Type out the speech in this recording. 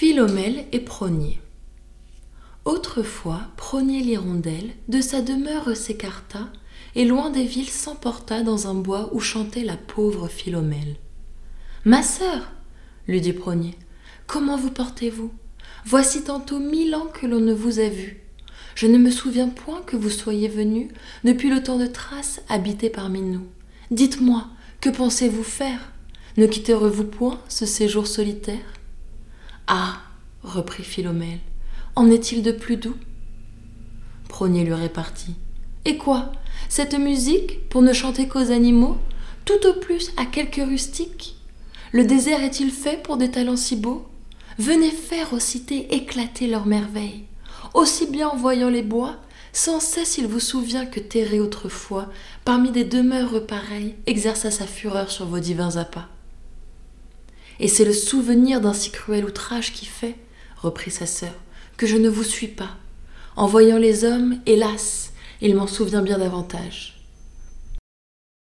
Philomèle et Progné. Autrefois, Progné l'hirondelle de sa demeure s'écarta et loin des villes s'emporta dans un bois où chantait la pauvre Philomèle. Ma sœur, lui dit Progné, comment vous portez-vous? Voici tantôt mille ans que l'on ne vous a vu. Je ne me souviens point que vous soyez venu depuis le temps de Thrace habiter parmi nous. Dites-moi, que pensez-vous faire? Ne quitterez-vous point ce séjour solitaire? Ah reprit Philomèle, en est-il de plus doux? Progné lui répartit. Et quoi? Cette musique, pour ne chanter qu'aux animaux, tout au plus à quelques rustiques? Le désert est-il fait pour des talents si beaux? Venez faire aux cités éclater leurs merveilles. Aussi bien en voyant les bois, sans cesse il vous souvient que Thérée autrefois, parmi des demeures pareilles, exerça sa fureur sur vos divins appâts. Et c'est le souvenir d'un si cruel outrage qui fait, reprit sa sœur, que je ne vous suis pas. En voyant les hommes, hélas, il m'en souvient bien davantage.